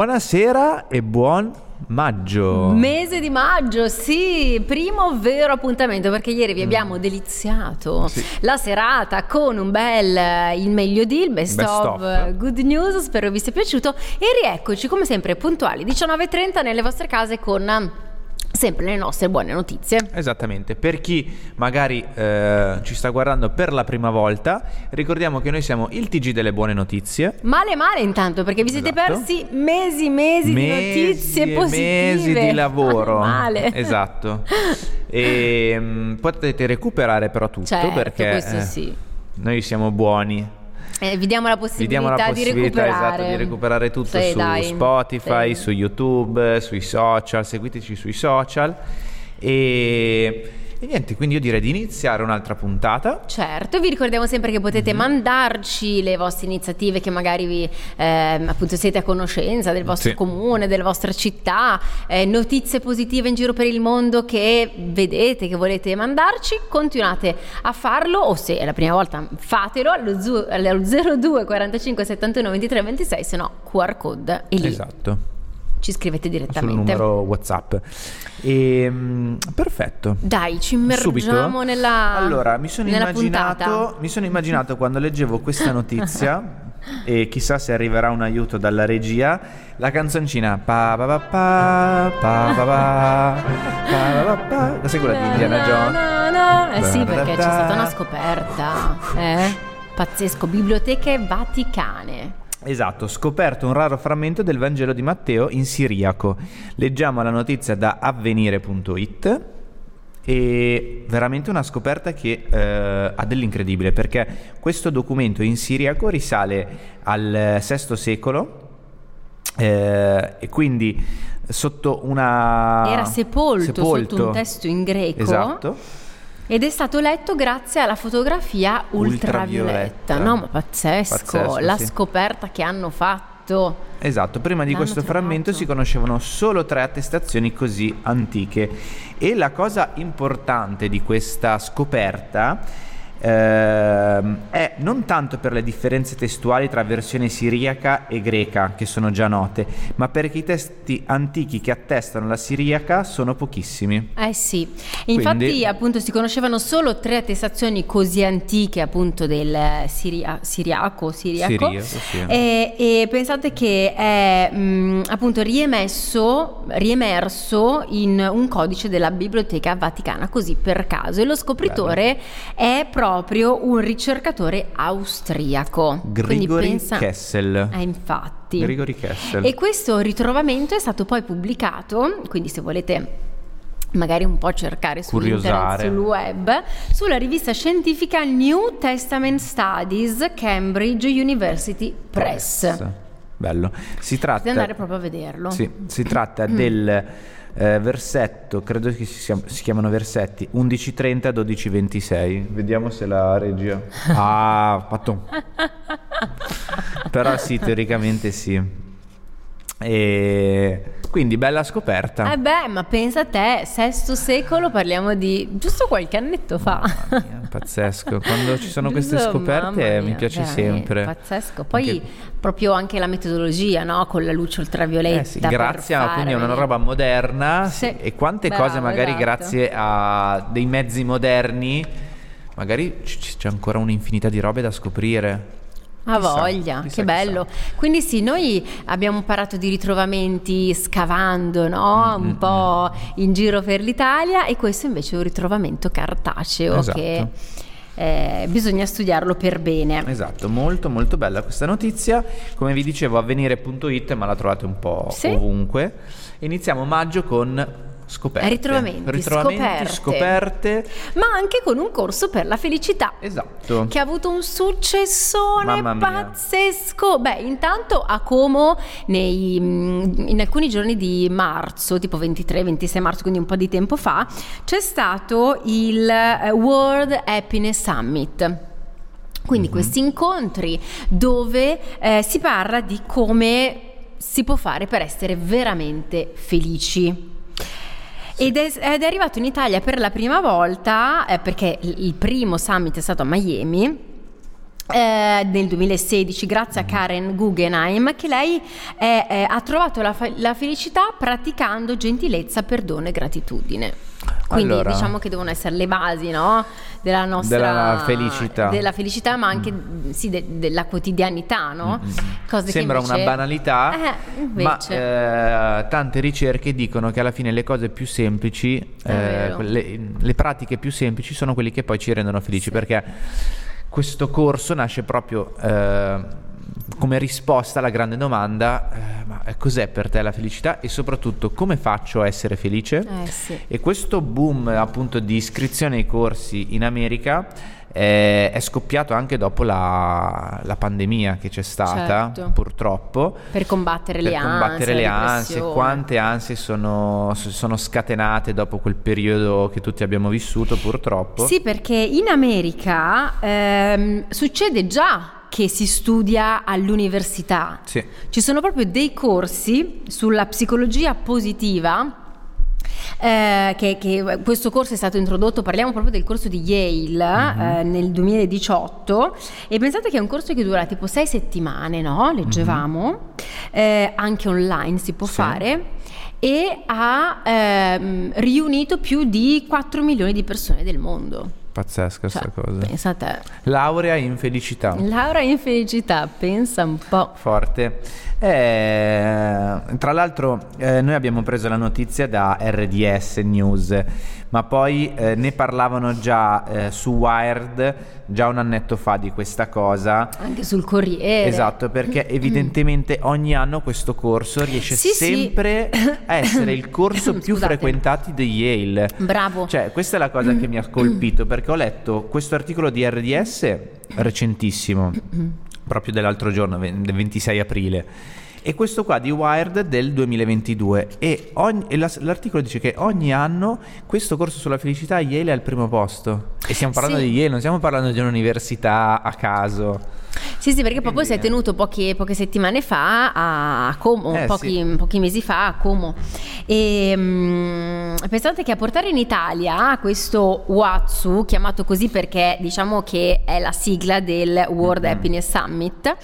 Buonasera e buon maggio. Mese di maggio, sì, primo vero appuntamento perché ieri vi abbiamo deliziato Sì. la serata con un bel eh, il meglio di, il best, Best of, of. good news, spero vi sia piaciuto e rieccoci come sempre puntuali 19.30 nelle vostre case con eh, sempre le nostre buone notizie. Esattamente, per chi magari eh, ci sta guardando per la prima volta, ricordiamo che noi siamo il TG delle buone notizie. Male male intanto perché vi siete Esatto. persi mesi mesi, di notizie positive. mesi di lavoro. Male, male. Esatto. E mm, potete recuperare però tutto Certo, perché questo eh, sì. noi siamo buoni. Eh, vi diamo la possibilità, diamo la di possibilità recuperare. esatto, di recuperare tutto Sì, su dai. Spotify, Sì. su YouTube, sui social, seguiteci sui social. E, e niente, quindi io direi di iniziare un'altra puntata. Certo, vi ricordiamo sempre che potete Mhm. mandarci le vostre iniziative che magari vi, ehm, appunto siete a conoscenza del vostro Sì. comune, della vostra città, eh, notizie positive in giro per il mondo che vedete, che volete mandarci, continuate a farlo o se è la prima volta fatelo allo, zu- allo 02 45 71 23 26, se no QR code e lì Esatto. Ci scrivete Sul direttamente. numero WhatsApp. E, mm, perfetto. Dai, ci immergiamo Subito? nella Allora, mi sono, immaginato, mi sono immaginato quando leggevo questa notizia e chissà se arriverà un aiuto dalla regia, la canzoncina pa pa pa pa pa pa pa pa pa è quella di Indiana Jones. Eh sì, perché c'è stata una scoperta. Eh? Pazzesco, biblioteche vaticane. Esatto, scoperto un raro frammento del Vangelo di Matteo in siriaco. Leggiamo la notizia da avvenire.it e veramente una scoperta che eh, ha dell'incredibile perché questo documento in siriaco risale al VI secolo eh, e quindi sotto una... Era sepolto, sotto un testo in greco. Esatto. Ed è stato letto grazie alla fotografia ultravioletta. Ultravioletta. No, ma pazzesco. Pazzesco, la sì. scoperta che hanno fatto. Esatto, prima di L'hanno questo trovato. frammento si conoscevano solo tre attestazioni così antiche e la cosa importante di questa scoperta ehm, è non tanto per le differenze testuali tra versione siriaca e greca, che sono già note, ma perché i testi antichi che attestano la siriaca sono pochissimi. Eh sì, infatti Quindi- appunto si conoscevano solo tre attestazioni così antiche appunto del siria- siriaco, siriaco. Siriaco, sì. E, e pensate che è mh, appunto riemesso, riemerso in un codice della Biblioteca Vaticana così per caso e lo scopritore è proprio un ricercatore austriaco. Grigori pensa- Kessel. Eh, infatti. Grigori Kessel. E questo ritrovamento è stato poi pubblicato, quindi se volete magari un po' cercare su Curiosare. internet, sul web, sulla rivista scientifica New Testament Studies Cambridge University Press. Bello. Si tratta andare proprio a vederlo. Sì, si tratta del eh, versetto, credo che si, chiam- si chiamano versetti 11.30 12.26. Vediamo se la regia. Ah, fatto. Però sì, teoricamente sì. E quindi bella scoperta. Eh beh, ma pensa a te, sesto secolo, parliamo di giusto qualche annetto fa. Mamma mia, pazzesco. Quando ci sono queste scoperte mamma mi mia, piace veramente, sempre. Pazzesco. Poi Anche- proprio anche la metodologia, no? Con la luce ultravioletta. Eh sì, grazie a fare quindi a una roba moderna Sì, e quante bravo, cose magari esatto. grazie a dei mezzi moderni magari c- c'è ancora un'infinità di robe da scoprire. Ha voglia, chissà, che bello. Quindi sì, noi abbiamo parlato di ritrovamenti scavando, no? Mm, Un po' in giro per l'Italia e questo invece è un ritrovamento cartaceo Esatto. che eh, bisogna studiarlo per bene. Esatto, molto molto bella questa notizia. Come vi dicevo, avvenire.it, ma la trovate un po' Sì. ovunque. Iniziamo maggio con scoperte. Ritrovamenti, Ritrovamenti, scoperte. scoperte. Ma anche con un corso per la felicità. Esatto. Che ha avuto un successone pazzesco. Beh, intanto a Como, nei, mm, in alcuni giorni di marzo, tipo 23-26 marzo, quindi un po' di tempo fa, c'è stato il eh, World Happiness Summit. Quindi questi incontri dove eh, si parla di come si può fare per essere veramente felici. Ed è, ed è arrivato in Italia per la prima volta, eh, perché il primo summit è stato a Miami, eh, nel 2016 grazie a Karen Guggenheim che lei è, è, ha trovato la, la, felicità praticando gentilezza, perdono e gratitudine. Quindi allora, diciamo che devono essere le basi no? della nostra della felicità. Della felicità, ma anche mm. sì, de, della quotidianità. No? Mm-hmm. Sembra invece, una banalità, eh, ma eh, tante ricerche dicono che alla fine le cose più semplici, eh, le, le, pratiche più semplici sono quelle che poi ci rendono felici sì. perché questo corso nasce proprio eh, come risposta alla grande domanda, eh, ma cos'è per te la felicità e soprattutto come faccio a essere felice? Eh, sì. E questo boom appunto di iscrizione ai corsi in America eh, è scoppiato anche dopo la, la pandemia che c'è stata, certo. purtroppo. Per combattere per le combattere ansie. le ansie, quante ansie sono, sono, scatenate dopo quel periodo che tutti abbiamo vissuto, purtroppo. Sì, perché in America ehm, succede già che si studia all'università. Sì. Ci sono proprio dei corsi sulla psicologia positiva eh, che, che, questo corso è stato introdotto, parliamo proprio del corso di Yale mm-hmm. eh, nel 2018 e pensate che è un corso che dura tipo sei settimane, no? Leggevamo, mm-hmm. eh, anche online si può sì. fare e ha ehm, riunito più di 4 milioni di persone del mondo. Pazzesca questa cioè, cosa. Pensa a te. Laurea in felicità. Laurea in felicità, pensa un po'. Forte. Eh, tra l'altro eh, noi abbiamo preso la notizia da RDS News, ma poi eh, ne parlavano già eh, su Wired già un annetto fa di questa cosa. Anche sul Corriere. Esatto, perché evidentemente ogni anno questo corso riesce sì, sempre sì. a essere il corso più Scusate. frequentato di Yale. Bravo. Cioè, questa è la cosa che mi ha colpito perché ho letto questo articolo di RDS recentissimo proprio dell'altro giorno, del 26 aprile. E questo qua di Wired del 2022 e, ogni, e l'articolo dice che ogni anno questo corso sulla felicità Yale è al primo posto. E stiamo parlando sì. di Yale, non stiamo parlando di un'università a caso. Sì, sì, perché proprio si è tenuto poche, poche settimane fa a Como, eh, pochi, sì. pochi, mesi fa a Como. E um, pensate che a portare in Italia questo WATSU, chiamato così perché diciamo che è la sigla del World mm-hmm. Happiness Summit,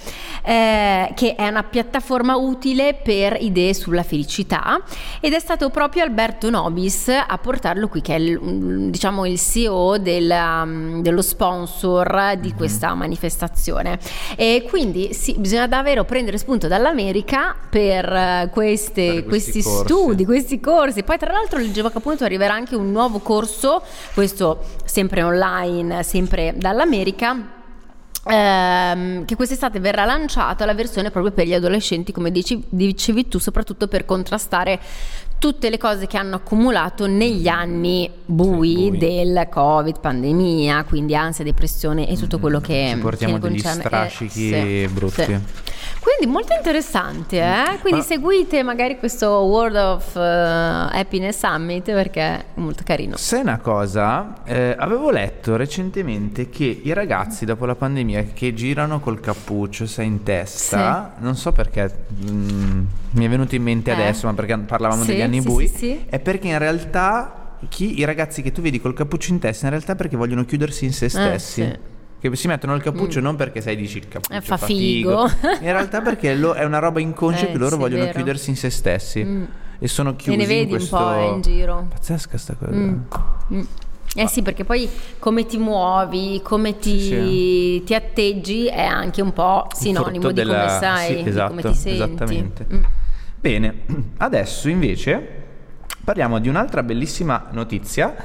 eh, che è una piattaforma utile per idee sulla felicità ed è stato proprio Alberto Nobis a portarlo qui, che è il, diciamo il CEO del, um, dello sponsor di mm-hmm. questa manifestazione. E quindi sì, bisogna davvero prendere spunto dall'America per, uh, queste, per questi, questi studi, questi corsi. Poi tra l'altro leggevo che appunto arriverà anche un nuovo corso, questo sempre online, sempre dall'America Ehm, che quest'estate verrà lanciata la versione proprio per gli adolescenti, come dici, dicevi tu, soprattutto per contrastare tutte le cose che hanno accumulato negli anni bui, bui. del Covid, pandemia, quindi ansia, depressione e tutto quello che ci portiamo che degli concerne. strascichi eh, sì, brutti. Sì. Quindi molto interessante, eh? Quindi Ma... seguite magari questo World of uh, Happiness Summit perché è molto carino. Sai una cosa, eh, avevo letto recentemente che i ragazzi dopo la pandemia che girano col cappuccio, sai, in testa, non so perché mh, mm, mi è venuto in mente eh. adesso, ma perché parlavamo degli anni sì, bui, sì, sì. è perché in realtà chi, i ragazzi che tu vedi col cappuccio in testa in realtà perché vogliono chiudersi in se eh, stessi. Eh, che si mettono il cappuccio mm. non perché sai dici il cappuccio eh, fa, figo. figo. in realtà perché lo, è una roba inconscia eh, che loro vogliono vero. chiudersi in se stessi mm. e sono chiusi e ne vedi questo... un po' in giro pazzesca sta cosa mm. mm. Eh sì, perché poi come ti muovi, come ti, sì. ti atteggi è anche un po' sinonimo di della... come sai, sì, esatto, di come ti senti. Esattamente. Mm. Bene, adesso invece parliamo di un'altra bellissima notizia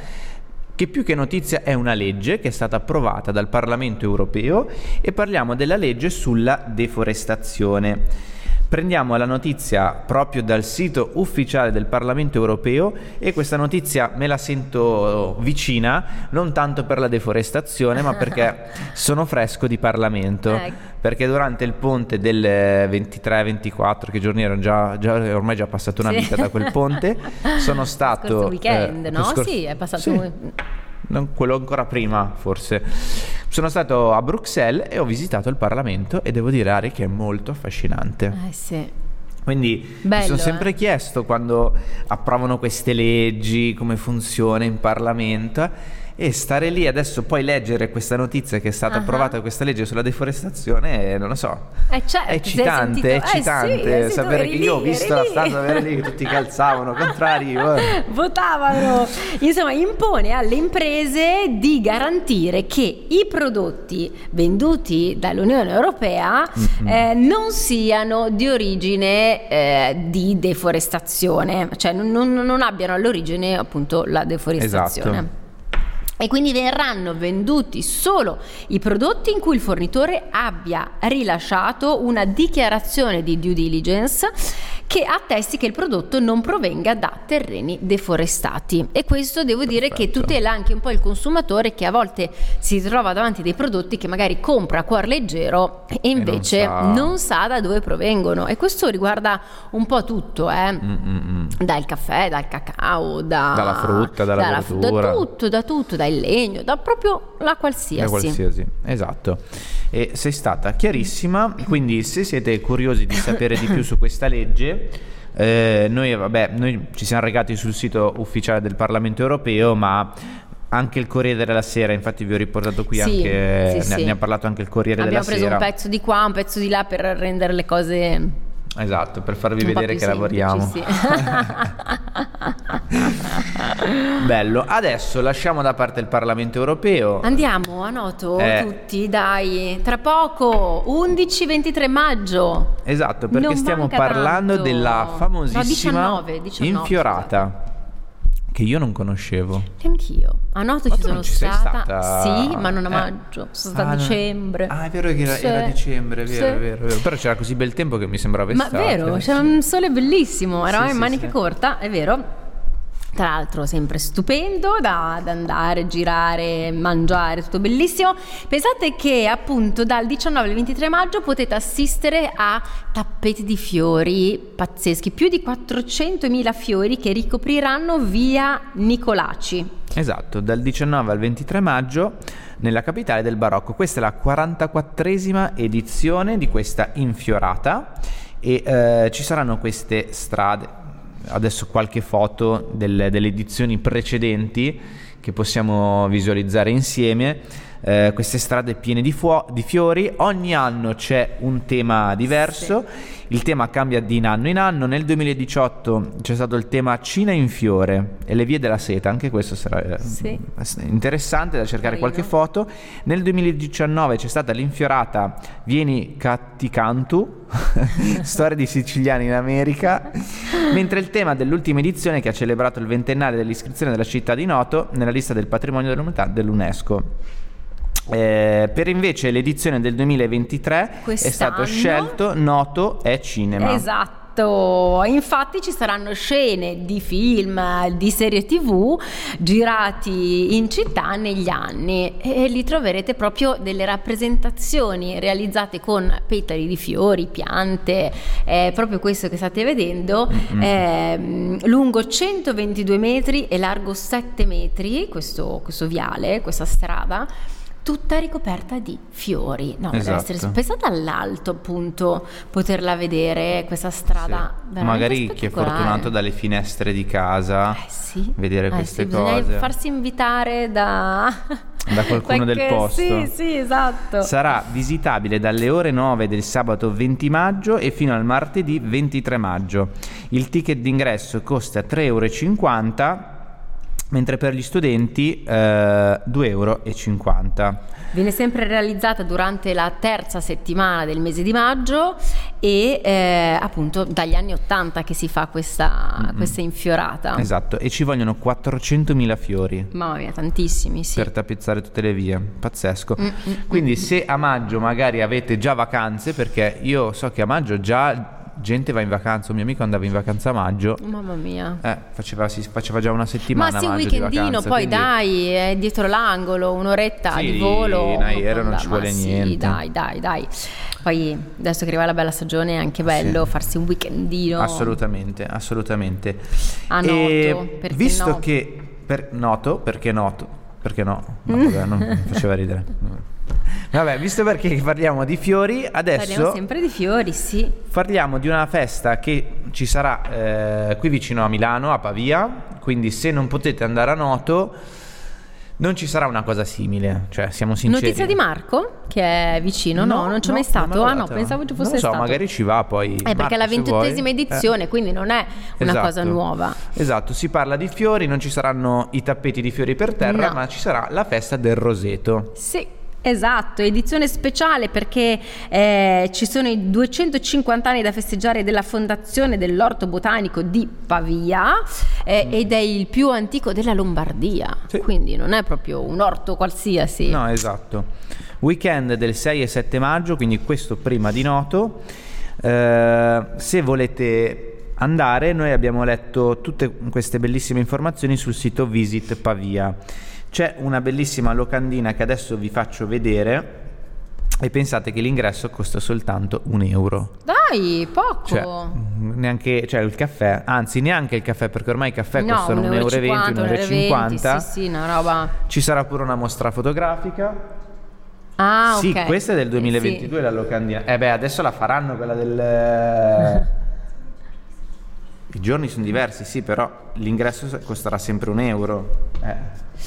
che più che notizia è una legge che è stata approvata dal Parlamento europeo e parliamo della legge sulla deforestazione. Prendiamo la notizia proprio dal sito ufficiale del Parlamento europeo e questa notizia me la sento vicina, non tanto per la deforestazione, ma perché sono fresco di Parlamento. Ecco. Perché durante il ponte del 23-24, che giorni erano già, già, ormai già passata una vita da quel ponte, sono stato... Scorso weekend, eh, no? Scor- sì, è passato... Sì. Un non quello ancora prima forse. Sono stato a Bruxelles e ho visitato il Parlamento e devo dire Ari che è molto affascinante. Eh sì. Quindi Bello, mi sono sempre eh? chiesto quando approvano queste leggi come funziona in Parlamento e stare lì adesso poi leggere questa notizia che è stata Ah. approvata questa legge sulla deforestazione, eh, non lo so. Eh, certo, È eccitante, è sentito- eh, sì, eccitante eh sì, sapere che io ho lì, visto la lì. stanza avere lì che tutti calzavano, contrari. eh. votavano. Insomma, impone alle imprese di garantire che i prodotti venduti dall'Unione Europea eh, non siano di origine eh, di deforestazione, cioè non, non- non abbiano all'origine appunto la deforestazione. Esatto. E quindi verranno venduti solo i prodotti in cui il fornitore abbia rilasciato una dichiarazione di due diligence che attesti che il prodotto non provenga da terreni deforestati. E questo devo dire che Perfetto. tutela anche un po' il consumatore che a volte si trova davanti dei prodotti che magari compra a cuor leggero e invece sa. non sa da dove provengono. E questo riguarda un po' tutto, eh Mm, mm, mm. dal caffè, dal cacao, da- Dalla frutta, dalla fu- verdura. da tutto, da tutto, dal legno, da proprio la qualsiasi. Da qualsiasi, esatto. E sei stata chiarissima, quindi se siete curiosi di sapere di più su questa legge, eh, noi, vabbè, noi ci siamo recati sul sito ufficiale del Parlamento europeo, ma anche il Corriere della Sera, infatti vi ho riportato qui Sì, anche, sì, ne, sì. ne ha parlato anche il Corriere Abbiamo della preso Sera. un pezzo di qua, un pezzo di là per rendere le cose Esatto, per farvi un vedere che semplici, lavoriamo. sì. Bello, adesso lasciamo da parte il Parlamento europeo. Andiamo a noto Eh. tutti, dai, tra poco, 11-23 maggio. Esatto, perché Non stiamo parlando tanto. della No, famosissima 19, 19, infiorata che io non conoscevo. Anch'io. A noto Ma ci sono ci stata. stata? Sì, ma non a Eh. maggio, sono stata Ah, a no. dicembre. Ah, è vero che era, era dicembre, è vero, è vero, è vero. Però c'era così bel tempo che mi sembrava Ma estate. vero, c'era un sole bellissimo, eravamo Sì, in sì, manica sì. corta, è vero. Tra l'altro sempre stupendo da, da andare, girare, mangiare, tutto bellissimo. Pensate che appunto dal 19 al 23 maggio potete assistere a tappeti di fiori pazzeschi, più di 400.000 fiori che ricopriranno via Nicolaci. Esatto, dal 19 al 23 maggio nella capitale del barocco. Questa è la 44esima edizione di questa infiorata e eh, ci saranno queste strade. Adesso qualche foto delle, delle edizioni precedenti che possiamo visualizzare insieme. Eh, queste strade piene di, fuo- di fiori, ogni anno c'è un tema diverso, il tema cambia di anno in anno, nel 2018 c'è stato il tema Cina in fiore e le vie della seta, anche questo sarà eh, Sì. interessante da cercare Carino. qualche foto, nel 2019 c'è stata l'infiorata Vieni Catticantu, storia di siciliani in America, mentre il tema dell'ultima edizione che ha celebrato il ventennale dell'iscrizione della città di Noto nella lista del patrimonio dell'umanità dell'UNESCO. Eh, per invece l'edizione del 2023 è stato Quest'anno- scelto Noto è cinema. Esatto, infatti ci saranno scene di film, di serie tv girati in città negli anni e lì troverete proprio delle rappresentazioni realizzate con petali di fiori, piante, eh, proprio questo che state vedendo, ehm, lungo 122 metri e largo 7 metri, questo, questo viale, questa strada. Tutta ricoperta di fiori. No, deve Esatto. essere pensate all'alto appunto poterla vedere questa strada Sì. Magari chi è fortunato dalle finestre di casa eh sì. vedere Eh queste sì, bisogna cose. farsi invitare da Da qualcuno del qualche- posto. Sì, sì, esatto. Sarà visitabile dalle ore 9 del sabato 20 maggio e fino al martedì 23 maggio. Il ticket d'ingresso costa 3,50 euro, mentre per gli studenti eh, 2,50 euro. Viene sempre realizzata durante la terza settimana del mese di maggio e eh, appunto dagli anni 80 che si fa questa, questa infiorata. Esatto, e ci vogliono 400.000 fiori. Mamma mia, tantissimi, sì. Per tappezzare tutte le vie, pazzesco. Mm, mm, Quindi, se a maggio magari avete già vacanze, perché io so che a maggio già gente va in vacanza. Un mio amico andava in vacanza a maggio, Mamma mia. eh, faceva, si faceva già una settimana. Ma sì, un weekendino, vacanza, poi quindi- dai, è dietro l'angolo, un'oretta Sì, di volo. in aereo non ci vuole sì, niente. Dai, dai, dai. Poi adesso che arriva la bella stagione è anche bello Sì. farsi un weekendino. Assolutamente, assolutamente. A E Noto, perché visto no? che per noto, perché noto? Perché no? No, vabbè, non mi faceva ridere. Vabbè, visto perché parliamo di fiori, Parliamo adesso sempre di fiori, sì. parliamo di una festa che ci sarà eh, qui vicino a Milano, a Pavia, quindi se non potete andare a Noto, Non ci sarà una cosa simile, cioè siamo sinceri. Notizia di Marco, che è vicino, no? non c'è mai stato? Ah no, pensavo ci fosse non so, stato. magari ci va poi. Eh, perché è la ventutesima edizione, eh. quindi non è una esatto. cosa nuova. Esatto, si parla di fiori, non ci saranno i tappeti di fiori per terra, No. ma ci sarà la festa del roseto. Sì. Esatto, edizione speciale perché eh, ci sono i 250 anni da festeggiare della fondazione dell'Orto Botanico di Pavia eh, ed è il più antico della Lombardia, Sì. quindi non è proprio un orto qualsiasi. No, esatto. Weekend del 6 e 7 maggio, quindi questo prima di noto. Eh, se volete andare, noi abbiamo letto tutte queste bellissime informazioni sul sito Visit Pavia. C'è una bellissima locandina che adesso vi faccio vedere e pensate che l'ingresso costa soltanto un euro. Dai, poco. Cioè, neanche cioè il caffè, anzi neanche il caffè perché ormai i caffè no, costano 1,20 euro, 1,50 euro. Sì, sì, una roba. Ci sarà pure una mostra fotografica. Ah, sì, ok. questa è del Sì. 2022 la locandina. Eh beh, adesso la faranno quella del... I giorni sono diversi, sì, però l'ingresso costerà sempre un euro. Eh,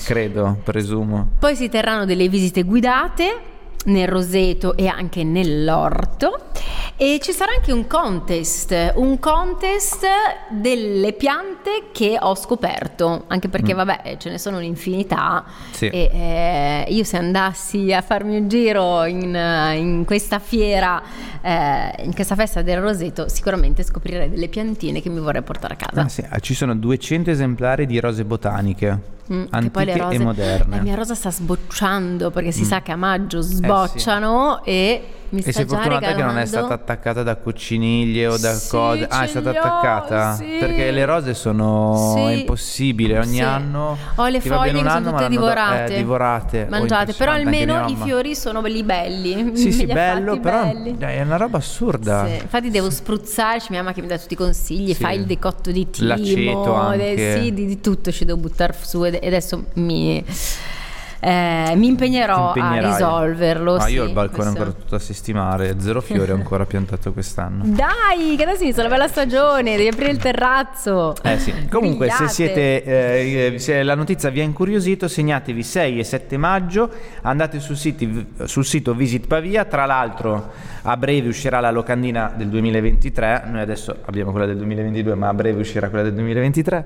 credo, presumo. Poi si terranno delle visite guidate nel Roseto e anche nell'orto e ci sarà anche un contest, un contest delle piante che ho scoperto, anche perché vabbè ce ne sono un'infinità Mm. Sì. e eh, io se andassi a farmi un giro in, in questa fiera, eh, in questa festa del Roseto, sicuramente scoprirei delle piantine che mi vorrei portare a casa. Ah, sì, ah, ci sono 200 esemplari di rose botaniche, Mm, che antiche poi le rose, e moderne. La mia rosa sta sbocciando perché si sa che a maggio sbocciano e mi E sei fortunata che non è stata attaccata da cocciniglie o da Sì, cose. Ah, è stata attaccata? sì. Perché le rose sono Sì. è impossibile ogni Sì. anno. Ho le foglie che sono anno, ma tutte divorate. eh, divorate. Mangiate, però anche almeno i fiori sono belli belli. Sì, sì, bello, però belli. è una roba assurda. Infatti devo spruzzarci, mia mamma che mi dà tutti i consigli, fai il decotto di timo, L'aceto anche. eh, sì, di, di tutto ci devo buttare su e adesso mi, eh, mi impegnerò a risolverlo. Ma io ho sì, il balcone questo- ancora tutto a sistemare, zero fiori ancora piantato quest'anno. Dai, che adesso inizia la bella stagione, devi aprire il terrazzo. Eh sì, comunque se siete eh, se la notizia vi ha incuriosito, segnatevi 6 e 7 maggio, andate sul, siti- sul sito Visit Pavia, tra l'altro a breve uscirà la locandina del 2023, noi adesso abbiamo quella del 2022, ma a breve uscirà quella del 2023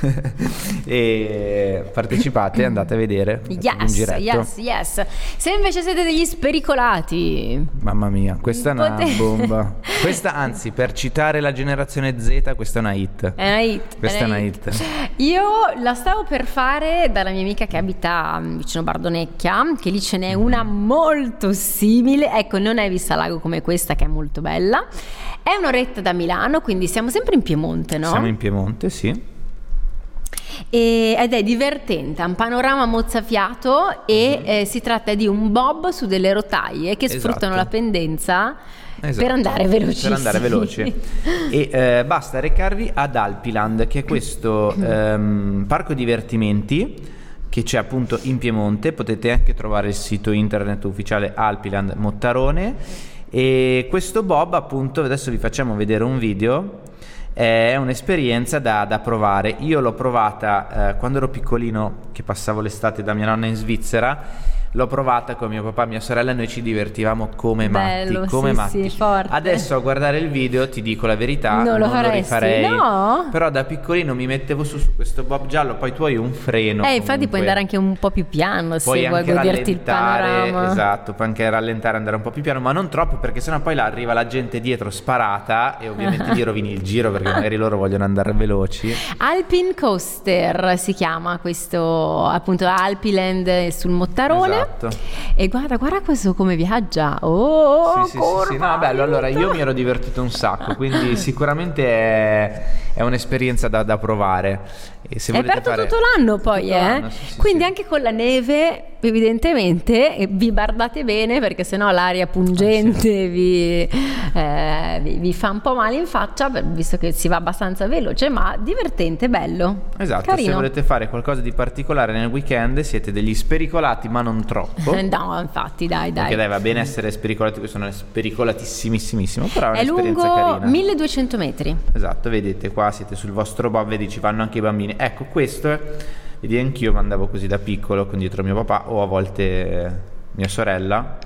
e partecipate, andate a vedere, un Yes, giretto. yes, yes. Se invece siete degli spericolati, Mamma mia, questa è una bomba. Questa, anzi, per citare la generazione Z, questa è una hit. è una hit. Questa è una hit. Io la stavo per fare dalla mia amica che abita mm, vicino Bardonecchia, che lì ce n'è una molto simile. Ecco, non hai vista lago come questa, che è molto bella. È un'oretta da Milano, quindi siamo sempre in Piemonte, no? Siamo in Piemonte, sì. Ed è divertente, ha un panorama mozzafiato e eh, si tratta di un bob su delle rotaie che Mhm. Esatto. sfruttano la pendenza Esatto. per andare velocissimi. Per andare veloce. e eh, basta recarvi ad Alpiland, che è questo ehm, parco divertimenti che c'è appunto in Piemonte. Potete anche trovare il sito internet ufficiale Alpiland Mottarone. E questo Bob, appunto, adesso vi facciamo vedere un video. È un'esperienza da, da provare. Io l'ho provata eh, quando ero piccolino, che passavo l'estate da mia nonna in Svizzera. L'ho provata con mio papà e mia sorella e noi ci divertivamo come Bello, matti. Come sì, matti. sì. Adesso a guardare il video ti dico la verità, Non lo faresti? rifarei. No? Però da piccolino mi mettevo su, su questo bob giallo, poi tu hai un freno. Eh, infatti puoi comunque. andare anche un po' più piano Puoi se vuoi anche goderti il rallentare, panorama. Esatto, puoi anche rallentare, andare un po' più piano, ma non troppo perché sennò poi là arriva la gente dietro sparata e ovviamente gli rovini il giro perché magari loro vogliono andare veloci. Alpine Coaster si chiama questo appunto Alpiland sul Mottarone. Esatto. E guarda, guarda questo come viaggia. Oh, Sì, sì, sì, sì. No, bello. Allora, io mi ero divertito un sacco, quindi sicuramente è, è un'esperienza da, da provare. E se È aperto fare- tutto l'anno poi, Tutto eh? l'anno, sì, sì, Quindi anche con la neve, evidentemente, vi bardate bene perché sennò l'aria pungente vi, eh, vi, vi fa un po' male in faccia, visto che si va abbastanza veloce, ma divertente, bello. Esatto, Carino. se volete fare qualcosa di particolare nel weekend siete degli spericolati, ma non troppo. No, infatti, dai, dai. Perché dai, va bene essere spericolati, questo non è spericolatissimissimo, però è È un'esperienza lungo carina. 1200 metri. Esatto, vedete qua siete sul vostro bob, vedi ci vanno anche i bambini. Ecco, questo è- Ed anch'io mandavo così da piccolo con dietro mio papà o a volte mia sorella.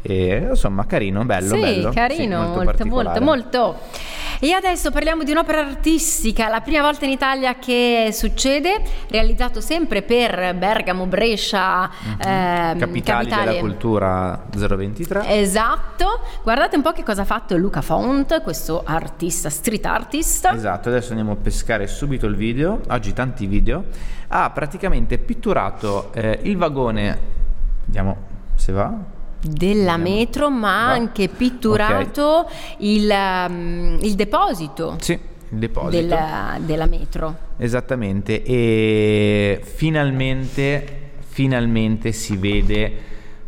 E insomma, carino, bello, sì, bello. carino, Sì, molto, molto, particolare. molto. E adesso parliamo di un'opera artistica, la prima volta in Italia che succede, realizzato sempre per Bergamo, Brescia, ehm, Mhm. Capitali della cultura 023. Esatto, guardate un po' che cosa ha fatto Luca Font, questo artista, street artist. Esatto, adesso andiamo a pescare subito il video, oggi tanti video, ha praticamente pitturato eh, il vagone, vediamo se va, Della metro, ma Va. anche pitturato il, um, il deposito sì, deposito, della, della metro. esattamente, e finalmente, finalmente si vede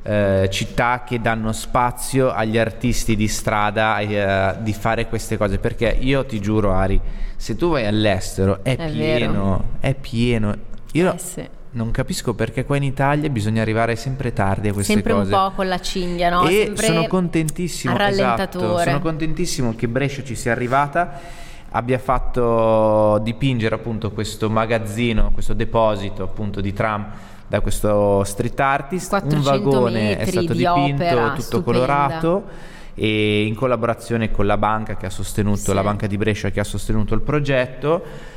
eh, città che danno spazio agli artisti di strada eh, di fare queste cose, perché io ti giuro Ari, se tu vai all'estero è, È pieno, è pieno, io... Eh sì. Non capisco perché qua in Italia bisogna arrivare sempre tardi a queste Sempre cose. un po' con la cinghia, no? E Sempre sono contentissimo, esatto, sono contentissimo che Brescia ci sia arrivata, abbia fatto dipingere appunto questo magazzino, questo deposito appunto di tram da questo street artist, un 400 vagone è stato di dipinto tutto stupenda. colorato e in collaborazione con la banca che ha sostenuto, Sì. la banca di Brescia che ha sostenuto il progetto.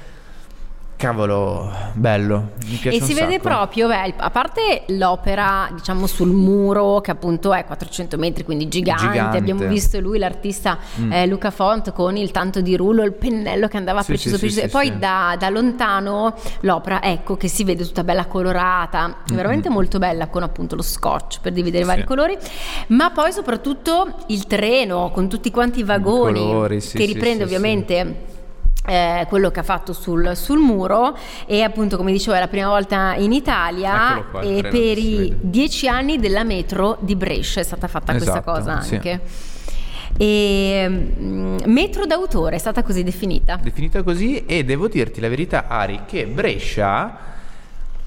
Cavolo, bello, mi piace E si vede proprio, beh, a parte l'opera, diciamo, sul muro, che appunto è 400 metri, quindi gigante. Gigante. Abbiamo visto lui, l'artista Mm. eh, Luca Font, con il tanto di rullo, il pennello che andava Sì, preciso, sì, preciso. sì, e poi. Da, da lontano l'opera, ecco, che si vede tutta bella colorata, veramente molto bella, con appunto lo scotch per dividere i vari colori. Ma poi soprattutto il treno, con tutti quanti i vagoni, colori, sì, che riprende ovviamente eh, quello che ha fatto sul, sul muro e appunto come dicevo è la prima volta in Italia qua, e per i dieci anni della metro di Brescia è stata fatta questa Esatto, cosa sì. anche. E mm, metro d'autore è stata così definita. definita così e devo dirti la verità Ari che Brescia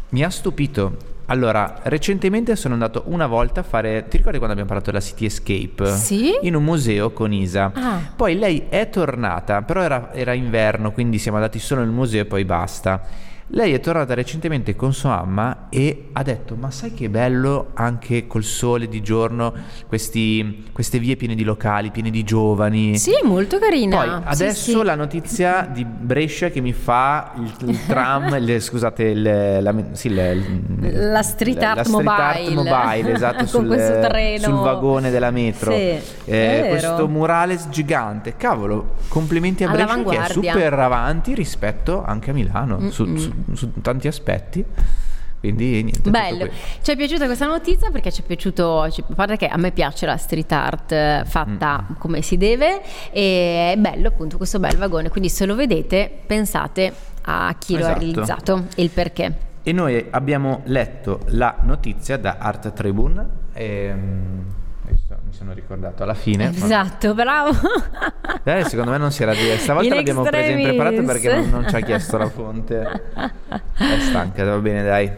mi ha stupito allora recentemente sono andato una volta a fare ti ricordi quando abbiamo parlato della City Escape? Sì. in un museo con Isa Ah. poi lei è tornata però era, era inverno quindi siamo andati solo nel museo e poi basta lei è tornata recentemente con sua mamma e ha detto ma sai che bello anche col sole di giorno questi- queste vie piene di locali piene di giovani Sì, molto carina. poi Sì, adesso sì. la notizia di Brescia che mi fa il, il tram, il- scusate, il- la, sì, il- La street art la street art mobile. mobile, esatto, Con sul, questo treno. sul vagone della metro. Sì, Eh, questo murales gigante, cavolo, complimenti a Brescia che è super avanti rispetto anche a Milano su, su- su tanti aspetti. Quindi niente. Bello, ci è piaciuta questa notizia perché ci è piaciuto, ci- a parte che a me piace la street art eh, fatta Mm. come si deve e è bello appunto questo bel vagone, quindi se lo vedete pensate a chi lo ha Esatto. realizzato e il perché. E noi abbiamo letto la notizia da Art Tribune. ehm, mi sono ricordato alla fine. ma- Esatto, bravo. Eh, secondo me non si era di stavolta l'abbiamo presa in preparato perché non, non ci ha chiesto la fonte. È stanca, va bene, dai.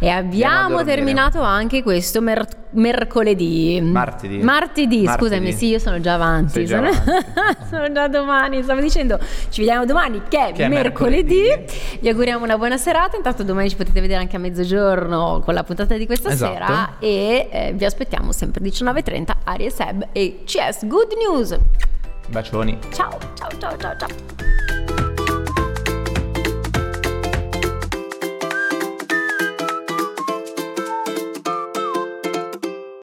E abbiamo terminato anche questo mer- mercoledì. Martedì. Martedì, Martedì. scusami, sì, io sono già avanti. Già sono, avanti. sono già domani. Stavo dicendo, ci vediamo domani che è, Che è mercoledì. mercoledì. Vi auguriamo una buona serata. Intanto domani ci potete vedere anche a mezzogiorno con la puntata di questa Esatto. sera. E eh, vi aspettiamo sempre 19.30. Ari e Seb e CS Good News. Bacioni. Ciao, ciao, ciao, ciao, ciao.